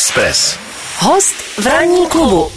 Express. Host v ranní klubu.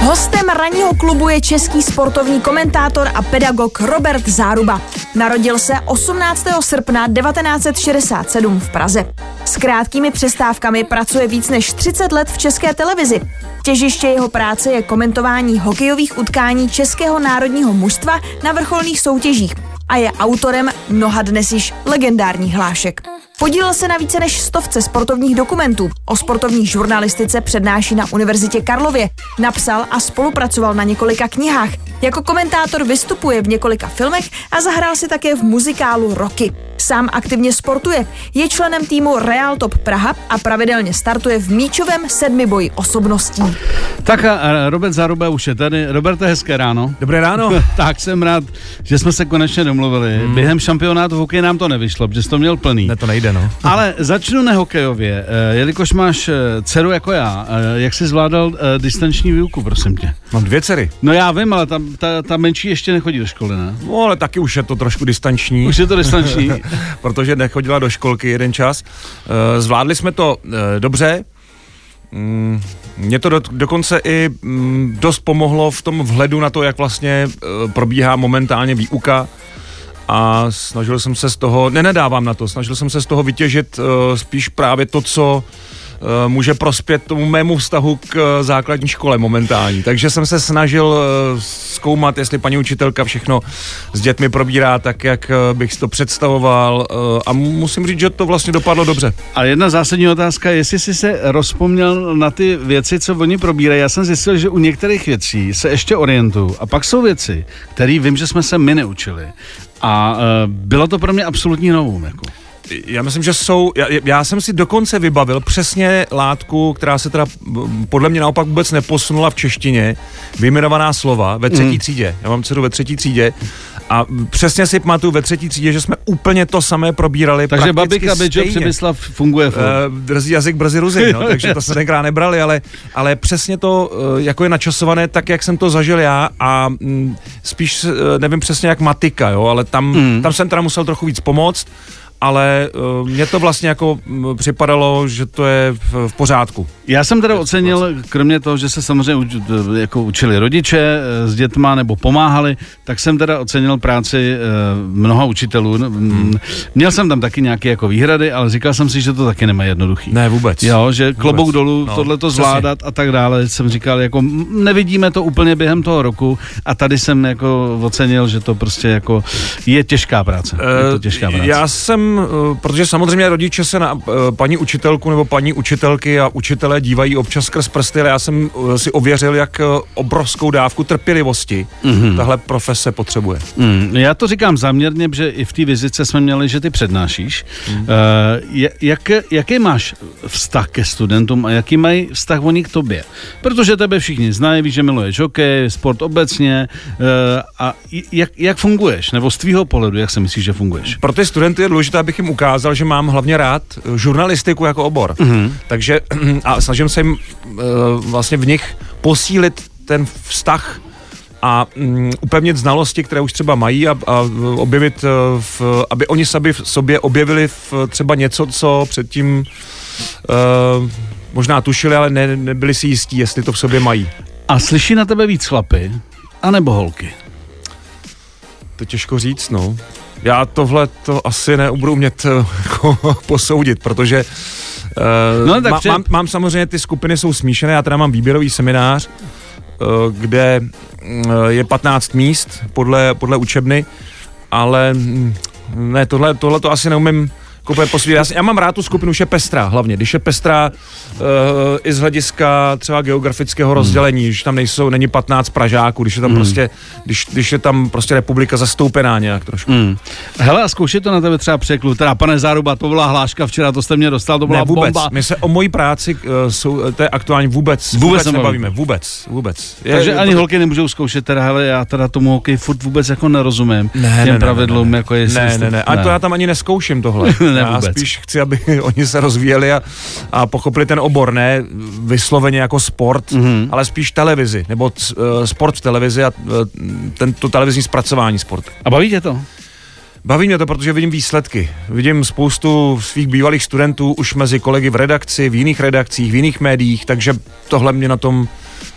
Hostem ranního klubu je český sportovní komentátor a pedagog Robert Záruba. Narodil se 18. srpna 1967 v Praze. S krátkými přestávkami pracuje víc než 30 let v české televizi. Těžiště jeho práce je komentování hokejových utkání českého národního mužstva na vrcholných soutěžích a je autorem mnoha dnes již legendárních hlášek. Podílel se na více než stovce sportovních dokumentů. O sportovní žurnalistice přednáší na Univerzitě Karlově. Napsal a spolupracoval na několika knihách. Jako komentátor vystupuje v několika filmech a zahrál si také v muzikálu Rocky. Sám aktivně sportuje, je členem týmu Real Top Praha a pravidelně startuje v míčovém sedmiboji osobností. Tak a Robert Zaruba už je tady. Roberte, hezké ráno. Dobré ráno. tak jsem rád, že jsme se konečně domluvili. Hmm. Během šampionátu hokej nám to nevyšlo, protože jsi to měl plný. Ne, to nejde, no. Ale začnu nehokejově. Eh, jelikož máš eh, dceru jako já, eh, jak jsi zvládal distanční výuku, prosím tě? Mám dvě dcery. No já vím, ale ta, ta, ta menší ještě nechodí do školy, ne? No, ale taky už je to trošku distanční. Už je to distanční. protože nechodila do školky jeden čas. Zvládli jsme to dobře. Mm, mě to do, dokonce i mm, dost pomohlo v tom vhledu na to, jak vlastně probíhá momentálně výuka a snažil jsem se z toho, nenedávám na to, snažil jsem se z toho vytěžit uh, spíš právě to, co uh, může prospět tomu mému vztahu k uh, základní škole momentální. Takže jsem se snažil uh, zkoumat, jestli paní učitelka všechno s dětmi probírá tak, jak bych si to představoval a musím říct, že to vlastně dopadlo dobře. A jedna zásadní otázka, jestli jsi se rozpomněl na ty věci, co oni probírají. Já jsem zjistil, že u některých věcí se ještě orientuju a pak jsou věci, které vím, že jsme se my neučili. A bylo to pro mě absolutní novum. Jako. Já myslím, že jsou, já, já jsem si dokonce vybavil přesně látku, která se teda podle mě naopak vůbec neposunula v češtině, vyjmenovaná slova ve třetí mm. třídě. Já mám dceru ve třetí třídě a přesně si pamatuju ve třetí třídě, že jsme úplně to samé probírali. Takže babika Bečo Přemyslav funguje. Uh, drzí jazyk brzy ruzy, no, takže to se tenkrát nebrali, ale, ale přesně to, uh, jako je načasované, tak jak jsem to zažil já a um, spíš uh, nevím přesně jak matika, jo, ale tam, mm. tam jsem teda musel trochu víc pomoct ale uh, mně to vlastně jako uh, připadalo, že to je v, v pořádku. Já jsem teda ocenil, kromě toho, že se samozřejmě uč, jako učili rodiče eh, s dětma nebo pomáhali, tak jsem teda ocenil práci uh, mnoha učitelů. Hmm. Měl jsem tam taky nějaké jako výhrady, ale říkal jsem si, že to taky nemá jednoduchý. Ne, vůbec. Jo, že vůbec. klobouk dolů, no, tohle to zvládat přesně. a tak dále. Jsem říkal, jako nevidíme to úplně během toho roku a tady jsem jako ocenil, že to prostě jako je těžká práce. Uh, je to těžká práce. Já jsem Eh, protože samozřejmě rodiče se na eh, paní učitelku nebo paní učitelky a učitelé dívají občas skrz prsty, ale já jsem eh, si ověřil, jak obrovskou dávku trpělivosti mm-hmm. tahle profese potřebuje. Mm, já to říkám záměrně, že i v té vizice jsme měli, že ty přednášíš. Mm. Uh, jak, jaký máš vztah ke studentům a jaký mají vztah oni k tobě? Protože tebe všichni znají, víš, že miluješ hokej, sport obecně uh, a jak, jak funguješ? Nebo z tvýho pohledu, jak si myslíš, že funguješ? Pro ty studenty je důležité, abych jim ukázal, že mám hlavně rád eh, žurnalistiku jako obor. Mm-hmm. Takže a snažím se jim uh, vlastně v nich posílit ten vztah a um, upevnit znalosti, které už třeba mají a, a objevit, uh, v, aby oni sami v sobě objevili v, třeba něco, co předtím uh, možná tušili, ale ne, nebyli si jistí, jestli to v sobě mají. A slyší na tebe víc chlapy, anebo holky? To těžko říct, no. Já tohle to asi nebudu umět eh, jako posoudit, protože uh, no, takže... má, mám, mám samozřejmě, ty skupiny jsou smíšené, já teda mám výběrový seminář, uh, kde uh, je 15 míst podle, podle učebny, ale mm, ne, tohle, tohle to asi neumím jako posvítit. Já, já mám rád tu skupinu, už je pestrá hlavně. Když je pestrá uh, i z hlediska třeba geografického rozdělení, hmm. když tam nejsou, není 15 Pražáků, když je tam hmm. prostě, když, když je tam prostě republika zastoupená nějak trošku. Hmm. Hele, a zkoušet to na tebe třeba překlu. Teda, pane Záruba, to byla hláška včera, to jste mě dostal, to byla ne, vůbec. bomba. My se o mojí práci, uh, jsou, to je aktuálně vůbec, vůbec, vůbec nebavíme. Vůbec, vůbec. Je, Takže je, ani to... holky nemůžou zkoušet, teda, hele, já teda tomu hokej furt vůbec jako nerozumím. Ne, těm ne, pravidlům, ne, ne, jako jestli ne, ne, ne, a to já tam ani neskouším tohle. ne, já vůbec. spíš chci, aby oni se rozvíjeli a, a pochopili ten obor, ne vysloveně jako sport, mm-hmm. ale spíš televizi, nebo uh, sport v televizi a uh, ten, to televizní zpracování sportu. A baví tě to? Baví mě to, protože vidím výsledky. Vidím spoustu svých bývalých studentů už mezi kolegy v redakci, v jiných redakcích, v jiných médiích, takže tohle mě na tom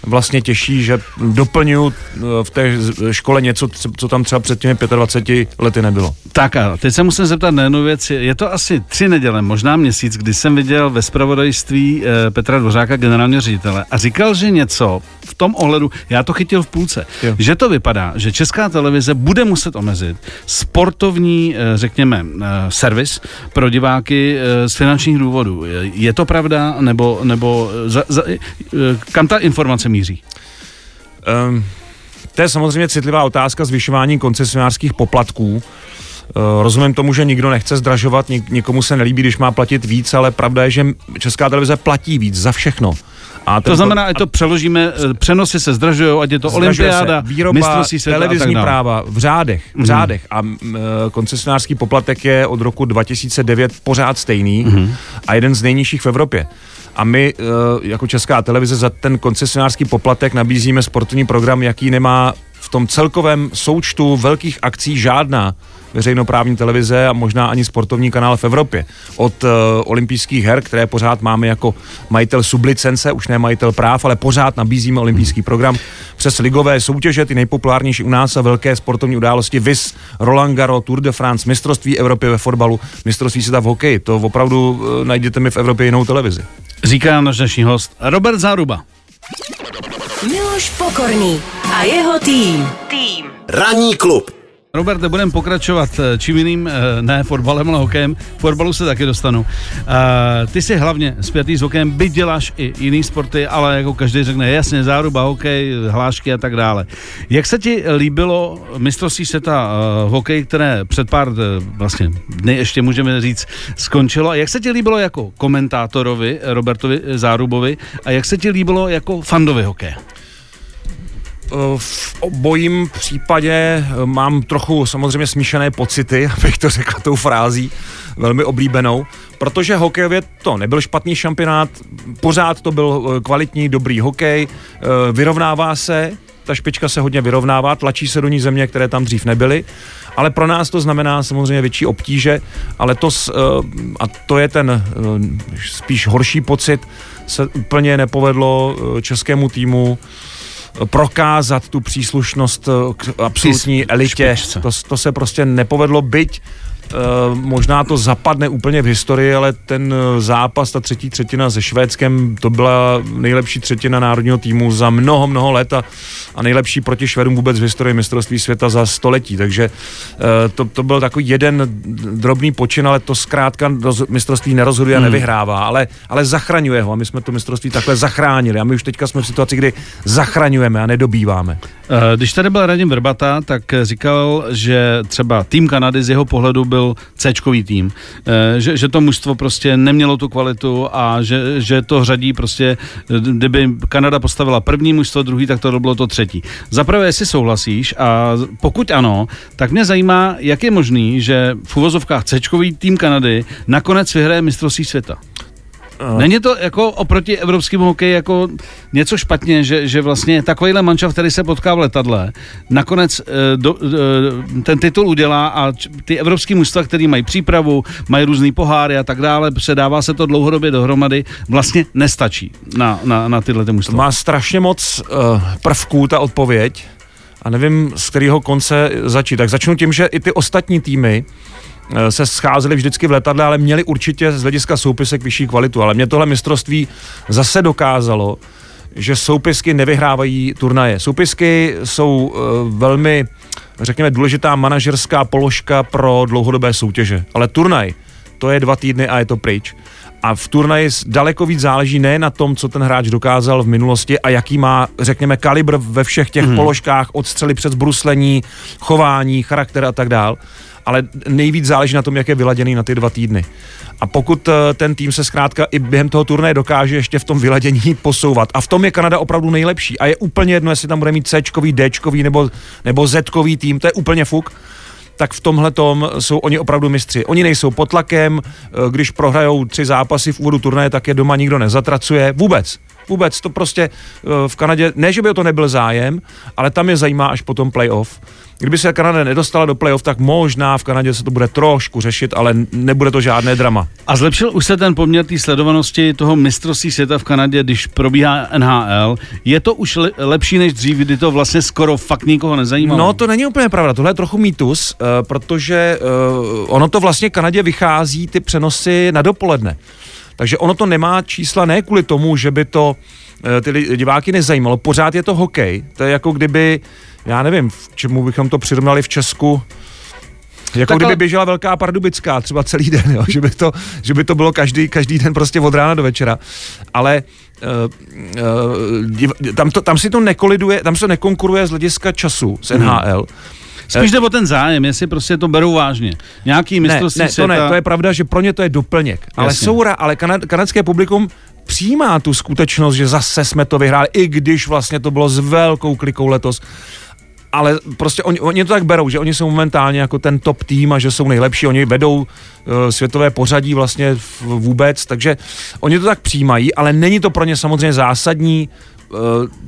vlastně těší, že doplňuju eh, v té škole něco, co tam třeba před těmi 25 lety nebylo. Tak a teď se musím zeptat na jednu věc. Je to asi tři neděle, možná měsíc, kdy jsem viděl ve spravodajství eh, Petra Dvořáka, generálního ředitele, a říkal, že něco v tom ohledu, já to chytil v půlce, jo. že to vypadá, že česká televize bude muset omezit sportovní, eh, řekněme, servis pro diváky z finančních důvodů. Je to pravda, nebo, nebo za, za, kam ta informace míří? Um, to je samozřejmě citlivá otázka zvyšování koncesionářských poplatků. Uh, rozumím tomu, že nikdo nechce zdražovat, nik- nikomu se nelíbí, když má platit víc, ale pravda je, že Česká televize platí víc za všechno. A to znamená, ať to přeložíme, eh, přenosy se zdražují, ať je to olympiáda, se, výroba, mistrovství světa televizní práva v řádech, v mm. řádech. A uh, koncesionářský poplatek je od roku 2009 pořád stejný mm. a jeden z nejnižších v Evropě a my eh, jako Česká televize za ten koncesionářský poplatek nabízíme sportovní program, jaký nemá v tom celkovém součtu velkých akcí žádná veřejnoprávní televize a možná ani sportovní kanál v Evropě. Od uh, olympijských her, které pořád máme jako majitel sublicence, už ne majitel práv, ale pořád nabízíme olympijský program přes ligové soutěže, ty nejpopulárnější u nás a velké sportovní události, VIS, Roland Garros, Tour de France, mistrovství Evropy ve fotbalu, mistrovství světa v hokeji. To opravdu uh, najdete mi v Evropě jinou televizi. Říká náš dnešní host Robert Záruba. Miloš Pokorný a jeho tým. Tým. Ranní klub. Roberte, budeme pokračovat eh, čím jiným, eh, ne fotbalem, ale hokejem. Fotbalu se taky dostanu. Eh, ty jsi hlavně spjatý s hokejem, byť děláš i jiný sporty, ale jako každý řekne, jasně, záruba, hokej, hlášky a tak dále. Jak se ti líbilo mistrovství světa hokej, které před pár vlastně dny ještě můžeme říct skončilo a jak se ti líbilo jako komentátorovi Robertovi Zárubovi a jak se ti líbilo jako fandovi hokeje? Eh, v obojím případě eh, mám trochu samozřejmě smíšené pocity, abych to řekl tou frází, velmi oblíbenou, protože hokejově to nebyl špatný šampionát, pořád to byl eh, kvalitní, dobrý hokej, vyrovnává se, ta špička se hodně vyrovnává, tlačí se do ní země, které tam dřív nebyly, ale pro nás to znamená samozřejmě větší obtíže, ale to, a to je ten spíš horší pocit, se úplně nepovedlo českému týmu prokázat tu příslušnost k absolutní elitě. To, to se prostě nepovedlo, byť Eh, možná to zapadne úplně v historii, ale ten eh, zápas, ta třetí třetina se Švédskem, to byla nejlepší třetina národního týmu za mnoho, mnoho let a, a nejlepší proti Švédům vůbec v historii mistrovství světa za století. Takže eh, to, to byl takový jeden drobný počin, ale to zkrátka roz, mistrovství nerozhoduje a hmm. nevyhrává, ale, ale zachraňuje ho a my jsme to mistrovství takhle zachránili a my už teďka jsme v situaci, kdy zachraňujeme a nedobýváme. Když tady byl Radim Verbata, tak říkal, že třeba tým Kanady z jeho pohledu byl c tým, eh, že, že to mužstvo prostě nemělo tu kvalitu a že, že to řadí prostě, kdyby Kanada postavila první mužstvo, druhý, tak to bylo to třetí. Zaprvé, jestli souhlasíš a pokud ano, tak mě zajímá, jak je možný, že v uvozovkách c tým Kanady nakonec vyhraje mistrovství světa. Není to jako oproti evropskému hokeji jako něco špatně, že, že vlastně takovýhle mančav, který se potká v letadle, nakonec e, do, e, ten titul udělá a ty evropské mužstva, které mají přípravu, mají různý poháry a tak dále, předává se to dlouhodobě dohromady, vlastně nestačí na, na, na tyhle ty mužstva. Má strašně moc uh, prvků ta odpověď a nevím, z kterého konce začít. Tak začnu tím, že i ty ostatní týmy, Eh, se scházeli vždycky v letadle, ale měli určitě z hlediska soupisek vyšší kvalitu. Ale mě tohle mistrovství zase dokázalo, že soupisky nevyhrávají turnaje. Soupisky jsou uh, velmi, řekněme, důležitá manažerská položka pro dlouhodobé soutěže. Ale turnaj, to je dva týdny a je to pryč. A v turnaji daleko víc záleží ne na tom, co ten hráč dokázal v minulosti a jaký má, řekněme, kalibr ve všech těch hmm. položkách, od střely přes bruslení, chování, charakter a tak dál, ale nejvíc záleží na tom, jak je vyladěný na ty dva týdny. A pokud eh, ten tým se zkrátka i během toho turnaje dokáže ještě v tom vyladění posouvat, a v tom je Kanada opravdu nejlepší. A je úplně jedno, jestli tam bude mít C, D nebo, nebo Z tým, to je úplně fuk tak v tomhle tom jsou oni opravdu mistři. Oni nejsou pod tlakem, eh, když prohrajou tři zápasy v úvodu turnaje, tak je doma nikdo nezatracuje. Vůbec. Vůbec to prostě v Kanadě, ne, že by o to nebyl zájem, ale tam je zajímá až potom playoff Kdyby se Kanada nedostala do playoff, tak možná v Kanadě se to bude trošku řešit, ale nebude to žádné drama. A zlepšil už se ten poměr té sledovanosti toho mistrovství světa v Kanadě, když probíhá NHL. Je to už le- lepší než dřív, kdy to vlastně skoro fakt nikoho nezajímalo? No, to není úplně pravda. Tohle je trochu mýtus, uh, protože uh, ono to vlastně Kanadě vychází ty přenosy na dopoledne. Takže ono to nemá čísla ne kvůli tomu, že by to uh, ty diváky nezajímalo. Pořád je to hokej. To je jako kdyby já nevím, v čemu bychom to přirovnali v Česku, jako tak kdyby běžela velká pardubická třeba celý den, jo? Že, by to, že by to bylo každý, každý den prostě od rána do večera. Ale uh, uh, tam, to, tam si to nekoliduje, tam se nekonkuruje z hlediska času z NHL. Hmm. Spíš jde o ten zájem, jestli prostě to berou vážně. Nějaký mistrovství ne, ne, světa... to ne, to je pravda, že pro ně to je doplněk. Ale, jsou, ale kanad, kanadské publikum přijímá tu skutečnost, že zase jsme to vyhráli, i když vlastně to bylo s velkou klikou letos ale prostě oni, oni to tak berou, že oni jsou momentálně jako ten top tým a že jsou nejlepší, oni vedou uh, světové pořadí vlastně vůbec, takže oni to tak přijímají, ale není to pro ně samozřejmě zásadní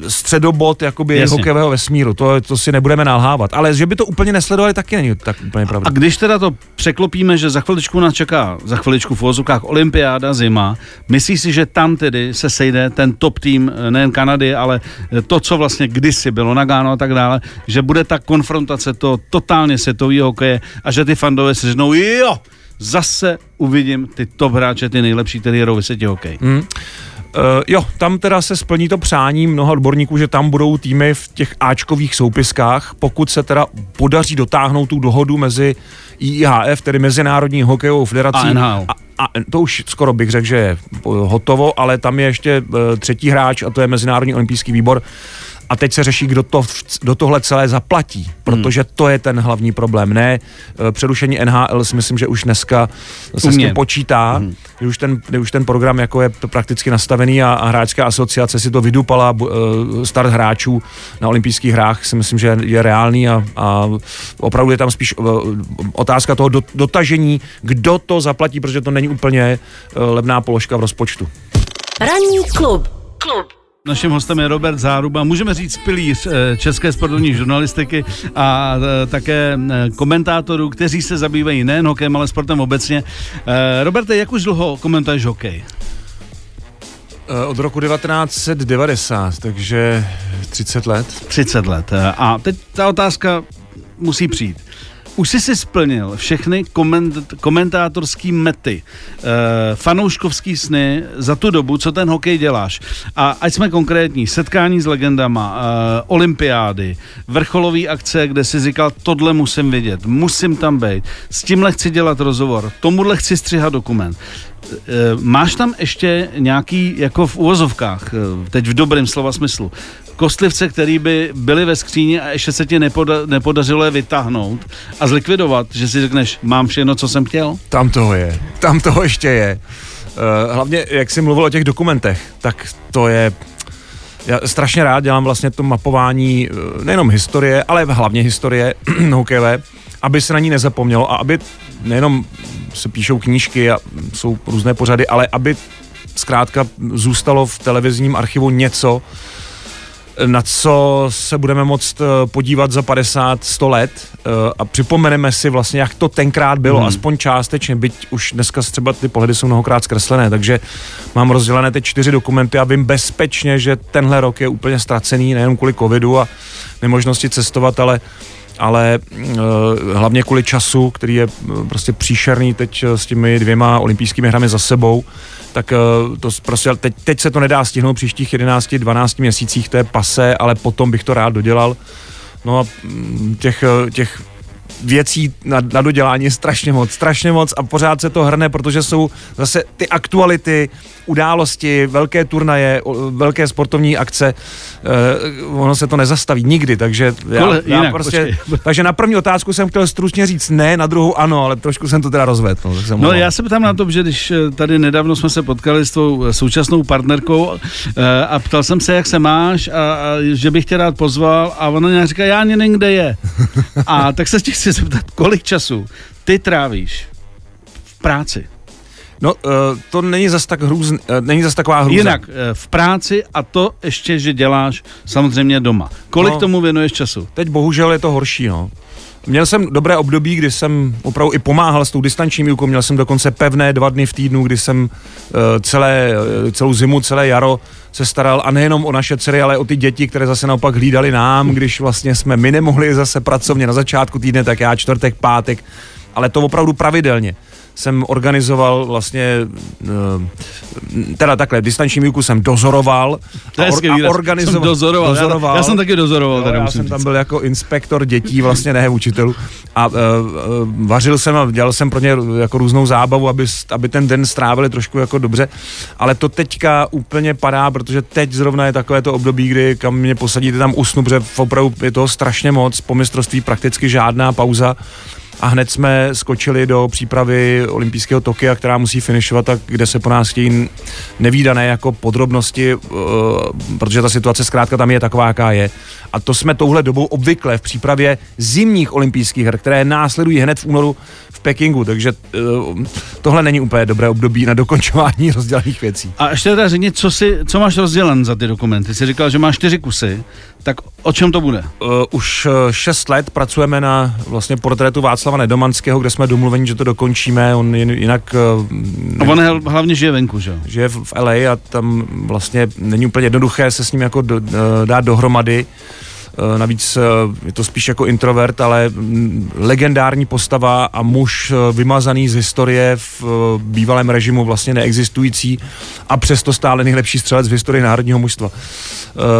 středobod jakoby Jasně. hokejového vesmíru, to, to si nebudeme nalhávat. Ale že by to úplně nesledovali, taky není tak úplně pravda. A když teda to překlopíme, že za chviličku nás čeká, za chviličku v vozukách olympiáda, zima, myslíš si, že tam tedy se sejde ten top tým eh, nejen Kanady, ale to, co vlastně kdysi bylo Nagano a tak dále, že bude ta konfrontace to totálně světový hokeje a že ty fandové si řeknou, jo, zase uvidím ty top hráče, ty nejlepší, který jedou vysvětě hokej. Mm. Uh, jo, tam teda se splní to přání mnoha odborníků, že tam budou týmy v těch Ačkových soupiskách, pokud se teda podaří dotáhnout tu dohodu mezi IIHF, tedy Mezinárodní hokejovou federací. A, a, a to už skoro bych řekl, že je hotovo, ale tam je ještě uh, třetí hráč a to je Mezinárodní olympijský výbor a teď se řeší, kdo to, do tohle celé zaplatí, protože hmm. to je ten hlavní problém. Ne, eh, přerušení NHL si myslím, že už dneska se s tím počítá, hmm. že už ten, už ten program jako je prakticky nastavený a, a hráčská asociace si to vydupala, uh, start hráčů na olympijských hrách si myslím, že je reálný a, a opravdu je tam spíš uh, otázka toho do, dotažení, kdo to zaplatí, protože to není úplně levná položka v rozpočtu. Ranní klub. Klub. Naším hostem je Robert Záruba, můžeme říct pilíř eh, české sportovní žurnalistiky a eh, také eh, komentátorů, kteří se zabývají nejen hokejem, ale sportem obecně. Roberte, jak už dlouho komentuješ hokej? Od roku 1990, takže 30 let. 30 let. A teď ta otázka musí přijít už jsi si splnil všechny koment, komentátorský mety, e, fanouškovský sny za tu dobu, co ten hokej děláš. A ať jsme konkrétní, setkání s legendama, e, olympiády, vrcholový akce, kde si říkal, tohle musím vidět, musím tam být, s tímhle chci dělat rozhovor, tomuhle chci stříhat dokument. E, máš tam ještě nějaký, jako v uvozovkách, teď v dobrém slova smyslu, kostlivce, který by byly ve skříni a ještě se ti nepoda- nepodařilo je vytáhnout a zlikvidovat, že si řekneš, mám všechno, co jsem chtěl? Tam toho je, tam toho ještě je. Uh, hlavně, jak jsi mluvil o těch dokumentech, tak to je já strašně rád dělám vlastně to mapování eh, nejenom historie, ale hlavně historie hokejové, aby se na ní nezapomnělo a aby nejenom se píšou knížky a jsou různé pořady, ale aby zkrátka zůstalo v televizním archivu něco, na co se budeme moct eh, podívat za 50-100 let eh, a připomeneme si vlastně, jak to tenkrát bylo, hmm. aspoň částečně, byť už dneska třeba ty pohledy jsou mnohokrát zkreslené, takže mám rozdělené ty čtyři dokumenty a vím bezpečně, že tenhle rok je úplně ztracený, nejen kvůli covidu a nemožnosti cestovat, ale ale uh, hlavně kvůli času, který je prostě příšerný teď s těmi dvěma olympijskými hrami za sebou, tak eh, to prostě teď, teď se to nedá stihnout příštích 11-12 měsících, to je pase, ale potom bych to rád dodělal. No a mm, těch, eh, těch věcí na, na dodělání je strašně moc, strašně moc a pořád se to hrne, protože jsou zase ty aktuality, události, velké turnaje, velké sportovní akce, uh, ono se to nezastaví nikdy, takže já, Kole, já jinak, prostě, takže na první otázku jsem chtěl stručně říct ne, na druhou ano, ale trošku jsem to teda rozvedl. No, tak no já se ptám na to, že když eh, tady nedávno jsme se potkali s tvou současnou partnerkou uh, a ptal jsem se, jak se máš a, a že bych tě rád pozval a ona mě říká, já ani nevím, kde je. A tak se tě chci zeptat, kolik času ty trávíš v práci? No, uh, to není zas tak hrůz, uh, není zas taková hrůza. Jinak, uh, v práci a to ještě, že děláš samozřejmě doma. Kolik no, tomu věnuješ času? Teď bohužel je to horší, no. Měl jsem dobré období, kdy jsem opravdu i pomáhal s tou distanční výukou, měl jsem dokonce pevné dva dny v týdnu, kdy jsem celé, celou zimu, celé jaro se staral a nejenom o naše dcery, ale o ty děti, které zase naopak hlídali nám, když vlastně jsme my nemohli zase pracovně na začátku týdne, tak já čtvrtek, pátek, ale to opravdu pravidelně jsem organizoval vlastně, eh, teda takhle, distanční výuku jsem dozoroval a, or, a organizoval. Jsem dozoroval. dozoroval. Já, já jsem taky dozoroval. No, já jsem říct. tam byl jako inspektor dětí, vlastně ne učitelů. A uh, vařil jsem a dělal jsem pro ně jako různou zábavu, aby, aby ten den strávili trošku jako dobře. Ale to teďka úplně padá, protože teď zrovna je takové to období, kdy kam mě posadíte, tam usnu, protože opravdu je toho strašně moc, po mistrovství prakticky žádná pauza a hned jsme skočili do přípravy olympijského Tokia, která musí finišovat a kde se po nás chtějí nevýdané jako podrobnosti, uh, protože ta situace zkrátka tam je taková, jaká je. A to jsme touhle dobou obvykle v přípravě zimních olympijských her, které následují hned v únoru v Pekingu, takže uh, tohle není úplně dobré období na dokončování rozdělených věcí. A ještě teda řekni, co, si, co máš rozdělen za ty dokumenty? Jsi říkal, že máš čtyři kusy, tak o čem to bude? Uh, už šest let pracujeme na vlastně portrétu Václava Nedomanského, kde jsme domluveni, že to dokončíme. On jinak... Uh, on hlavně žije venku, že? Žije v, LA a tam vlastně není úplně jednoduché se s ním jako do, uh, dát dohromady. Navíc eh, je to spíš jako introvert, ale legendární postava a muž eh, vymazaný z historie v bývalém režimu vlastně neexistující a přesto stále nejlepší střelec v historii národního mužstva.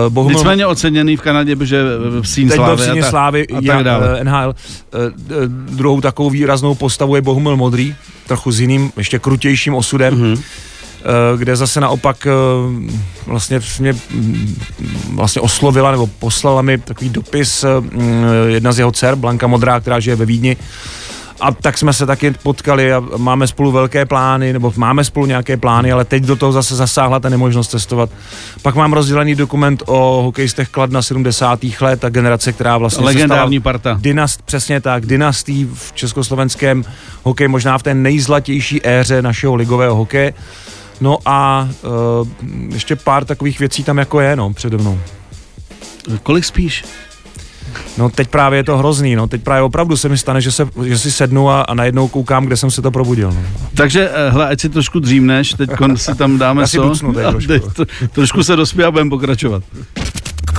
Bohumil... Nicméně oceněný v Kanadě, protože v Sín Slávy, v a, Slávy a tak dále. NHL. Druhou takovou výraznou postavu je Bohumil Modrý, trochu s jiným, ještě krutějším osudem. Mm-hmm Eh, kde zase naopak eh, vlastně mě vlastně oslovila nebo poslala mi takový dopis eh, mm, jedna z jeho dcer, Blanka Modrá, která žije ve Vídni, a tak jsme se taky potkali a máme spolu velké plány, nebo máme spolu nějaké plány, ale teď do toho zase zasáhla ta nemožnost cestovat. Pak mám rozdělený dokument o hokejistech Kladna 70. let a generace, která vlastně Legendární parta. Dynast, přesně tak, dynastí v československém hokeji, možná v té nejzlatější éře našeho ligového hokeje. No a uh, ještě pár takových věcí tam jako je, no, přede mnou. Kolik spíš? No teď právě je to hrozný, no teď právě opravdu se mi stane, že, se, že si sednu a, a najednou koukám, kde jsem se to probudil. No. Takže eh, hle, ať si trošku dřímneš, teď si tam dáme Já si so, trošku. Teď, to, trošku se dospí a budeme pokračovat.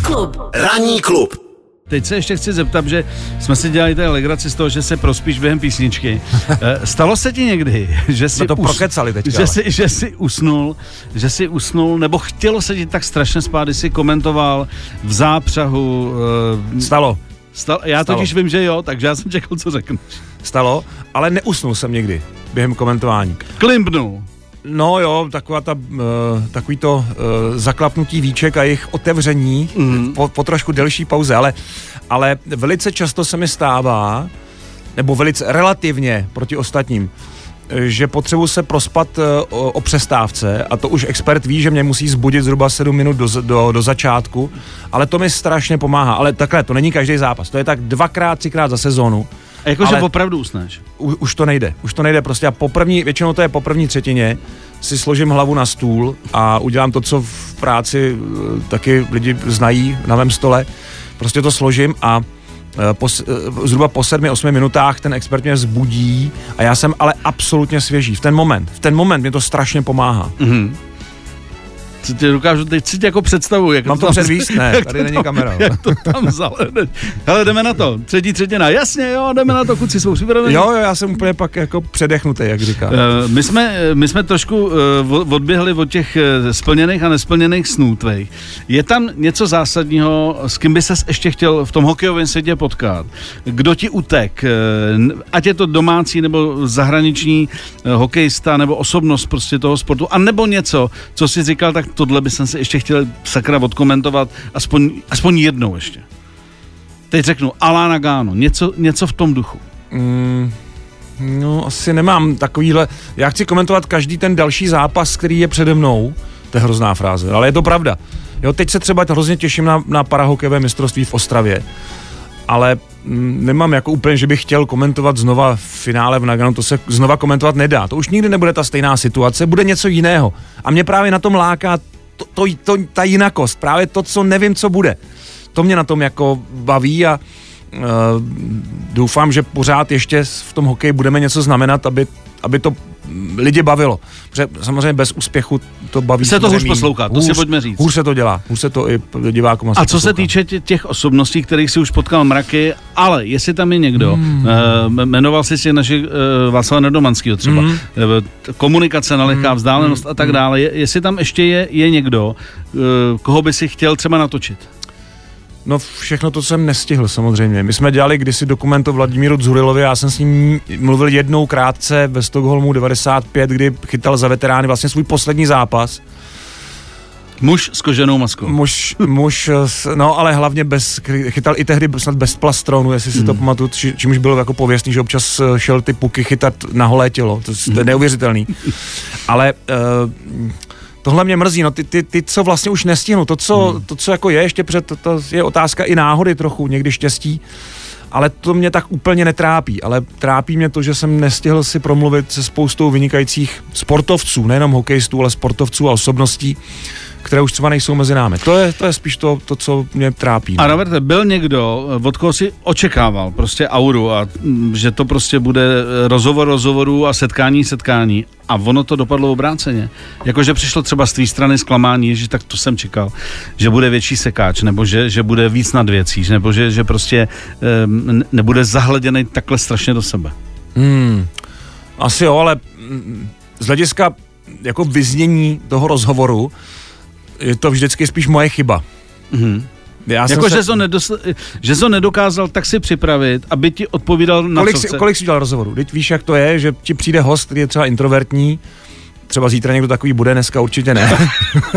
Klub. Ranní klub. Teď se ještě chci zeptat, že jsme si dělali té legraci z toho, že se prospíš během písničky. Eh, stalo se ti někdy, že si, to us, teďka, že, si, že jsi usnul, že jsi usnul, nebo chtělo se ti tak strašně spát, když jsi komentoval v zápřahu. Uh, Stalo. Stalo. Já Stalo. totiž vím, že jo, takže já jsem čekal, co řekneš. Stalo, ale neusnul jsem někdy během komentování. Klimbnul. No jo, taková ta, uh, takový to uh, zaklapnutí víček a jejich otevření mm. po, po trošku delší pauze, ale, ale velice často se mi stává, nebo velice relativně proti ostatním, že potřebuji se prospat o, o přestávce a to už expert ví, že mě musí zbudit zhruba 7 minut do, do, do začátku, ale to mi strašně pomáhá. Ale takhle, to není každý zápas, to je tak dvakrát, třikrát za sezónu a jakože opravdu usneš? U, už to nejde, už to nejde prostě a po první, většinou to je po první třetině, si složím hlavu na stůl a udělám to, co v práci eh, taky lidi znají na mém stole, prostě to složím a eh, po, eh, zhruba po sedmi, osmi minutách ten expert mě zbudí a já jsem ale absolutně svěží. V ten moment, v ten moment mě to strašně pomáhá. Mm-hmm co tě dokážu teď si tě jako představu. Jak Mám to, to předvíst? Ne, tady není kamera. Jak to tam zalede. Hele, jdeme na to. Třetí třetina. Jasně, jo, jdeme na to, kluci jsou připraveni. Jo, jo, já jsem úplně pak jako předechnutý, jak říká. Uh, my, jsme, my jsme trošku uh, odběhli od těch splněných a nesplněných snů tvých. Je tam něco zásadního, s kým by ses ještě chtěl v tom hokejovém světě potkat? Kdo ti utek? Uh, ať je to domácí nebo zahraniční uh, hokejista nebo osobnost prostě toho sportu, a nebo něco, co si říkal, tak tohle by jsem si ještě chtěl sakra odkomentovat aspoň, aspoň jednou ještě. Teď řeknu Alana Gáno, něco, něco v tom duchu. Mm, no, asi nemám takovýhle. Já chci komentovat každý ten další zápas, který je přede mnou. To je hrozná fráze, ale je to pravda. Jo, teď se třeba hrozně těším na, na parahokejové mistrovství v Ostravě, ale nemám jako úplně, že bych chtěl komentovat znova finále v Nagano, to se znova komentovat nedá. To už nikdy nebude ta stejná situace, bude něco jiného. A mě právě na tom láká to, to, to, ta jinakost, právě to, co nevím, co bude. To mě na tom jako baví a uh, doufám, že pořád ještě v tom hokeji budeme něco znamenat, aby, aby to lidi bavilo. Protože samozřejmě bez úspěchu to baví. Se to hůř poslouchá, to hůř, si pojďme říct. Hůř se to dělá, hůř se to i divákům A co poslouchá. se týče těch osobností, kterých si už potkal mraky, ale jestli tam je někdo, hmm. uh, jmenoval jsi si naši uh, Václava Nedomanského třeba, hmm. uh, komunikace na lehká hmm. vzdálenost hmm. a tak dále, je, jestli tam ještě je, je někdo, uh, koho by si chtěl třeba natočit? No všechno to jsem nestihl samozřejmě. My jsme dělali kdysi dokument o Vladimíru Dzurilovi, já jsem s ním mluvil jednou krátce ve Stockholmu 95, kdy chytal za veterány vlastně svůj poslední zápas. Muž s koženou maskou. Muž, muž, no ale hlavně bez, chytal i tehdy snad bez plastronu, jestli si hmm. to pamatuju, či, čímž bylo jako pověstný, že občas eh, šel ty puky chytat na holé tělo, to, to je hmm. neuvěřitelný. Ale uh, tohle mě mrzí, no ty, ty, ty co vlastně už nestihnu, to co, hmm. to, co jako je ještě před, to, to je otázka i náhody trochu, někdy štěstí, ale to mě tak úplně netrápí, ale trápí mě to, že jsem nestihl si promluvit se spoustou vynikajících sportovců, nejenom hokejistů, ale sportovců a osobností, které už třeba nejsou mezi námi. To je, to je spíš to, to, co mě trápí. No. A Roberte, byl někdo, od koho si očekával prostě auru a mm, že to prostě bude rozhovor rozhovorů a setkání setkání a ono to dopadlo obráceně. Jakože přišlo třeba z té strany zklamání, že tak to jsem čekal, že bude větší sekáč, nebo že, že bude víc nad věcí, nebo že, že prostě um, nebude zahleděný takhle strašně do sebe. Hmm, asi jo, ale mm, z hlediska jako vyznění toho rozhovoru, je to vždycky spíš moje chyba. Mm-hmm. Já jako, se... že, to nedos... že to nedokázal tak si připravit, aby ti odpovídal na kolik co jsi, Kolik jsi udělal rozhovorů? Teď víš, jak to je, že ti přijde host, který je třeba introvertní, třeba zítra někdo takový bude, dneska určitě ne.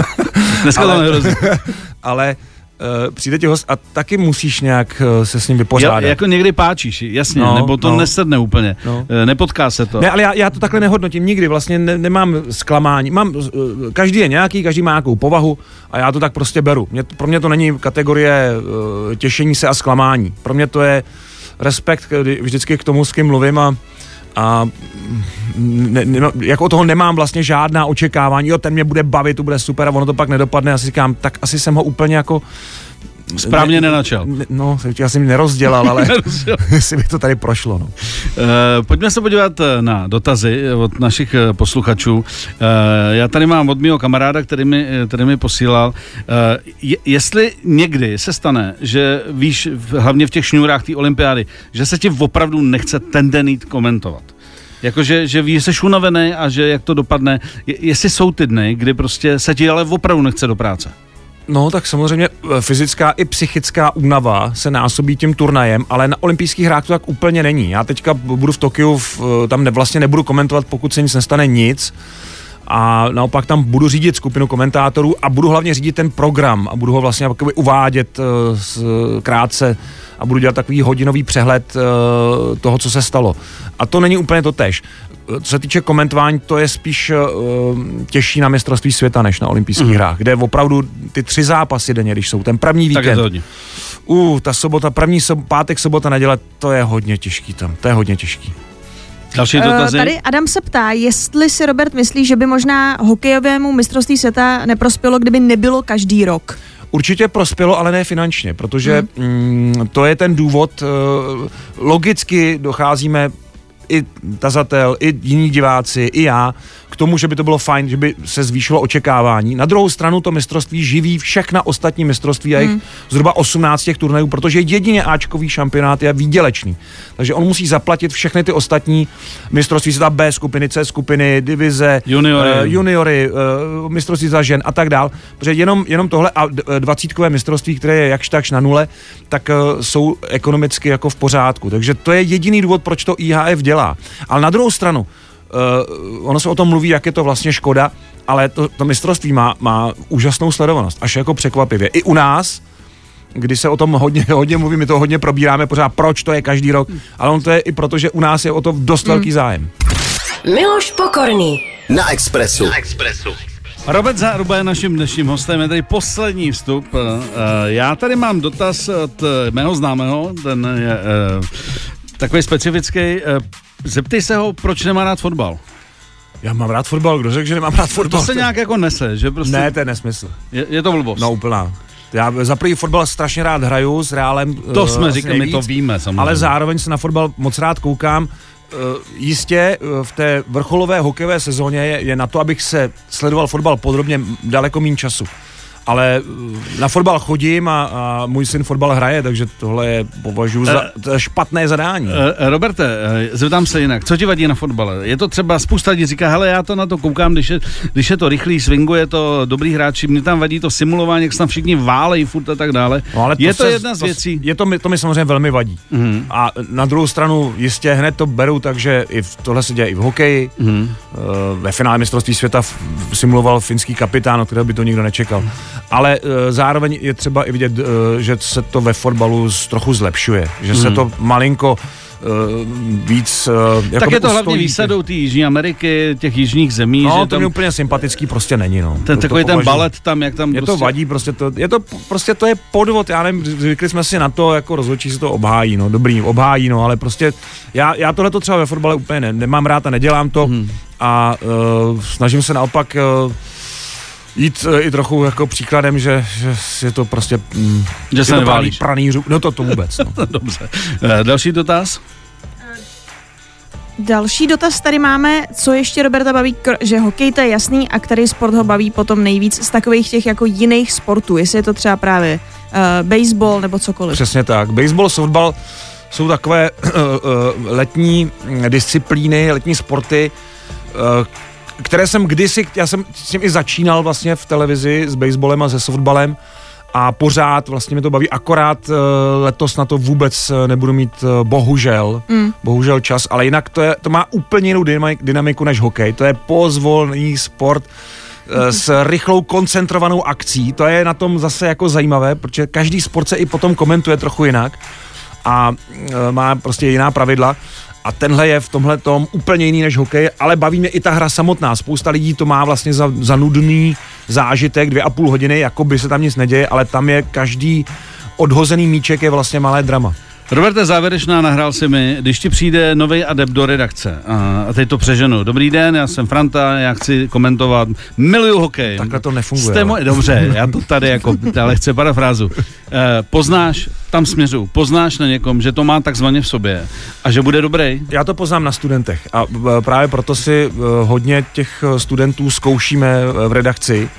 dneska ale, to nehrozí. ale uh, přijde ti host a taky musíš nějak uh, se s ním vypořádat. Ja, jako někdy páčíš, jasně, no, nebo to no. nesedne úplně, no. uh, nepotká se to. Ne, ale já, já to takhle nehodnotím nikdy, vlastně ne, nemám zklamání. Mám, uh, každý je nějaký, každý má nějakou povahu a já to tak prostě beru. Mě, pro mě to není kategorie uh, těšení se a zklamání. Pro mě to je respekt kdy, vždycky k tomu, s kým mluvím a a ne, ne, jako toho nemám vlastně žádná očekávání, jo, ten mě bude bavit, to bude super a ono to pak nedopadne. A si říkám, tak asi jsem ho úplně jako Správně ne, nenačel. Ne, no, já jsem nerozdělal, ale si by to tady prošlo. No. Uh, pojďme se podívat eh, na dotazy od našich eh, posluchačů. Uh, já tady mám od mého kamaráda, který mi, který mi posílal. Uh, je, jestli někdy se stane, že víš, hlavně v těch šňůrách té olympiády, že se ti opravdu nechce ten den jít komentovat. Jakože, že víš, jsi unavený a že jak to dopadne. Je, jestli jsou ty dny, kdy prostě se ti ale opravdu nechce do práce. No, tak samozřejmě e, fyzická i psychická únava se násobí tím turnajem, ale na olympijských hrách to tak úplně není. Já teďka budu v Tokiu, v, e, tam ne, vlastně nebudu komentovat, pokud se nic nestane nic a naopak tam budu řídit skupinu komentátorů a budu hlavně řídit ten program a budu ho vlastně uvádět uh, krátce a budu dělat takový hodinový přehled uh, toho, co se stalo. A to není úplně to tež co se týče komentování, to je spíš uh, těžší na mistrovství světa než na olympijských mm. hrách, kde opravdu ty tři zápasy denně, když jsou ten první víkend. Tak je to hodně. Uh, ta sobota, první sob, pátek, sobota, neděle, to je hodně těžký tam, to je hodně těžký. Další eh, dotazy? Uh, tady Adam se ptá, jestli si Robert myslí, že by možná hokejovému mistrovství světa neprospělo, kdyby nebylo každý rok. Určitě prospělo, ale ne finančně, protože hmm. mm, to je ten důvod. Uh, logicky docházíme i tazatel, i jiní diváci, i já, k tomu, že by to bylo fajn, že by se zvýšilo očekávání. Na druhou stranu to mistrovství živí všechna ostatní mistrovství a jich hmm. zhruba 18 těch turnajů, protože jedině Ačkový šampionát je výdělečný. Takže on musí zaplatit všechny ty ostatní mistrovství světa B skupiny, C skupiny, divize, juniory, uh, juniory uh, mistrovství za žen a tak dál. Protože jenom, jenom tohle a dvacítkové mistrovství, které je jakž takž na nule, tak uh, jsou ekonomicky jako v pořádku. Takže to je jediný důvod, proč to IHF dělá. Ale na druhou stranu, uh, ono se o tom mluví, jak je to vlastně škoda, ale to, to mistrovství má, má úžasnou sledovanost, až jako překvapivě. I u nás, kdy se o tom hodně, hodně mluví, my to hodně probíráme pořád, proč to je každý rok, ale on to je i proto, že u nás je o to dost mm. velký zájem. Miloš Pokorný. Na Expressu. Na Expressu. Robert Záruba je naším dnešním hostem, je tady poslední vstup. Já tady mám dotaz od mého známého, ten je takový specifický. Zeptej se ho, proč nemá rád fotbal. Já mám rád fotbal, kdo řekl, že nemám rád fotbal? To se nějak jako nese, že prostě... Ne, to je nesmysl. Je, je to blbost. No úplná. Já za první fotbal strašně rád hraju s Reálem. To uh, jsme říkali, my to víme samozřejmě. Ale zároveň se na fotbal moc rád koukám. Uh, jistě uh, v té vrcholové hokejové sezóně je, je na to, abych se sledoval fotbal podrobně daleko méně času ale na fotbal chodím a, a můj syn fotbal hraje, takže tohle je považuji za uh, špatné zadání. Uh, Roberte, zeptám se jinak, co ti vadí na fotbale? Je to třeba, spousta lidí říká, hele, já to na to koukám, když je, když je to rychlý, swinguje to dobrý hráči, mě tam vadí to simulování, jak se tam všichni válejí furt a tak dále. No, ale je to, to jedna z věcí. Je to, to mi samozřejmě velmi vadí. Uh-huh. A na druhou stranu jistě hned to beru, takže i v, tohle se děje i v hokeji. Uh, ve finále mistrovství světa simuloval finský kapitán, od kterého by to nikdo nečekal ale uh, zároveň je třeba i vidět, uh, že se to ve fotbalu trochu zlepšuje, že hmm. se to malinko uh, víc... Uh, jako tak je to hlavně výsadou té Jižní Ameriky, těch jižních zemí. No, že to tam, mě úplně sympatický prostě není, no. Ten, to, takový to ten balet tam, jak tam Je prostě... to vadí, prostě to, je to, prostě to je podvod, já nevím, zvykli jsme si na to, jako rozhodčí se to obhájí, no, dobrý, obhájí, no, ale prostě já, já tohle to třeba ve fotbale úplně ne, nemám rád a nedělám to hmm. a uh, snažím se naopak uh, jít uh, i trochu jako příkladem, že, že je to prostě mm, že se praný, praný no to, to vůbec. No. Dobře. Uh, další dotaz? Další dotaz tady máme, co ještě Roberta baví, že hokej to je jasný a který sport ho baví potom nejvíc z takových těch jako jiných sportů, jestli je to třeba právě uh, baseball nebo cokoliv. Přesně tak. Baseball, softball jsou takové uh, uh, letní disciplíny, letní sporty, uh, které jsem kdysi, já jsem s tím i začínal vlastně v televizi s baseballem a se softballem a pořád vlastně mi to baví, akorát uh, letos na to vůbec uh, nebudu mít uh, bohužel, mm. bohužel čas, ale jinak to, je, to má úplně jinou dynamiku než hokej, to je pozvolný sport, s rychlou koncentrovanou akcí. To je na tom zase jako zajímavé, protože každý sport se i potom komentuje trochu jinak a má prostě jiná pravidla. A tenhle je v tomhle tom úplně jiný než hokej, ale baví mě i ta hra samotná. Spousta lidí to má vlastně za, za nudný zážitek, dvě a půl hodiny, jako by se tam nic neděje, ale tam je každý odhozený míček je vlastně malé drama. Roberte, závěrečná, nahrál si mi, když ti přijde nový adept do redakce a, a teď to přeženu. Dobrý den, já jsem Franta, já chci komentovat, miluju hokej. Takhle to nefunguje. Jste můj, dobře, já to tady jako, ale chci parafrázu. Eh, poznáš, tam směřu, poznáš na někom, že to má takzvaně v sobě a že bude dobrý? Já to poznám na studentech a právě proto si eh, hodně těch studentů zkoušíme eh, v redakci,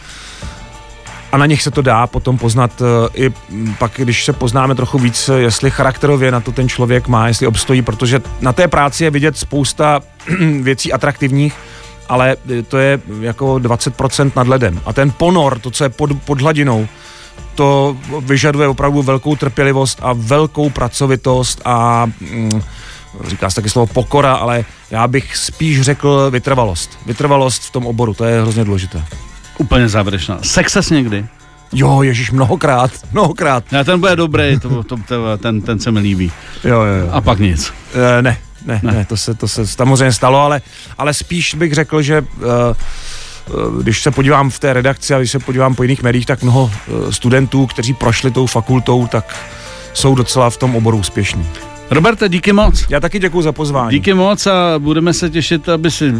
a na nich se to dá potom poznat eh, i pak, když se poznáme trochu víc, jestli charakterově na to ten člověk má, jestli obstojí, protože na té práci je vidět spousta věcí atraktivních, ale to je jako 20% nad ledem. A ten ponor, to, co je pod, pod hladinou, to vyžaduje opravdu velkou trpělivost a velkou pracovitost a mm, říká se taky slovo pokora, ale já bych spíš řekl vytrvalost. Vytrvalost v tom oboru, to je hrozně důležité. Úplně závěrečná. Sexes někdy? Jo, ježíš, mnohokrát, mnohokrát. Ne, ten bude dobrý, to, to, to, ten, ten se mi líbí. Jo, jo, jo. A pak nic. E, ne, ne, ne, ne, to se, to se samozřejmě stalo, ale, ale spíš bych řekl, že uh, když se podívám v té redakci a když se podívám po jiných médiích, tak mnoho studentů, kteří prošli tou fakultou, tak jsou docela v tom oboru úspěšní. Roberte, díky moc. Já taky děkuji za pozvání. Díky moc a budeme se těšit, aby si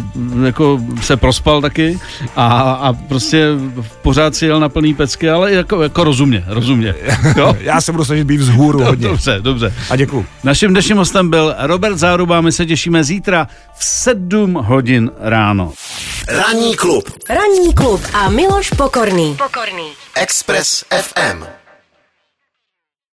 jako se prospal taky a, a prostě pořád si jel na plný pecky, ale jako, jako rozumně, rozumně. Jo? Já se budu snažit být vzhůru hodně. Dobře, dobře. A děkuji. Naším dnešním hostem byl Robert Záruba, my se těšíme zítra v 7 hodin ráno. Ranní klub. Ranní klub a Miloš Pokorný. Pokorný. Express FM.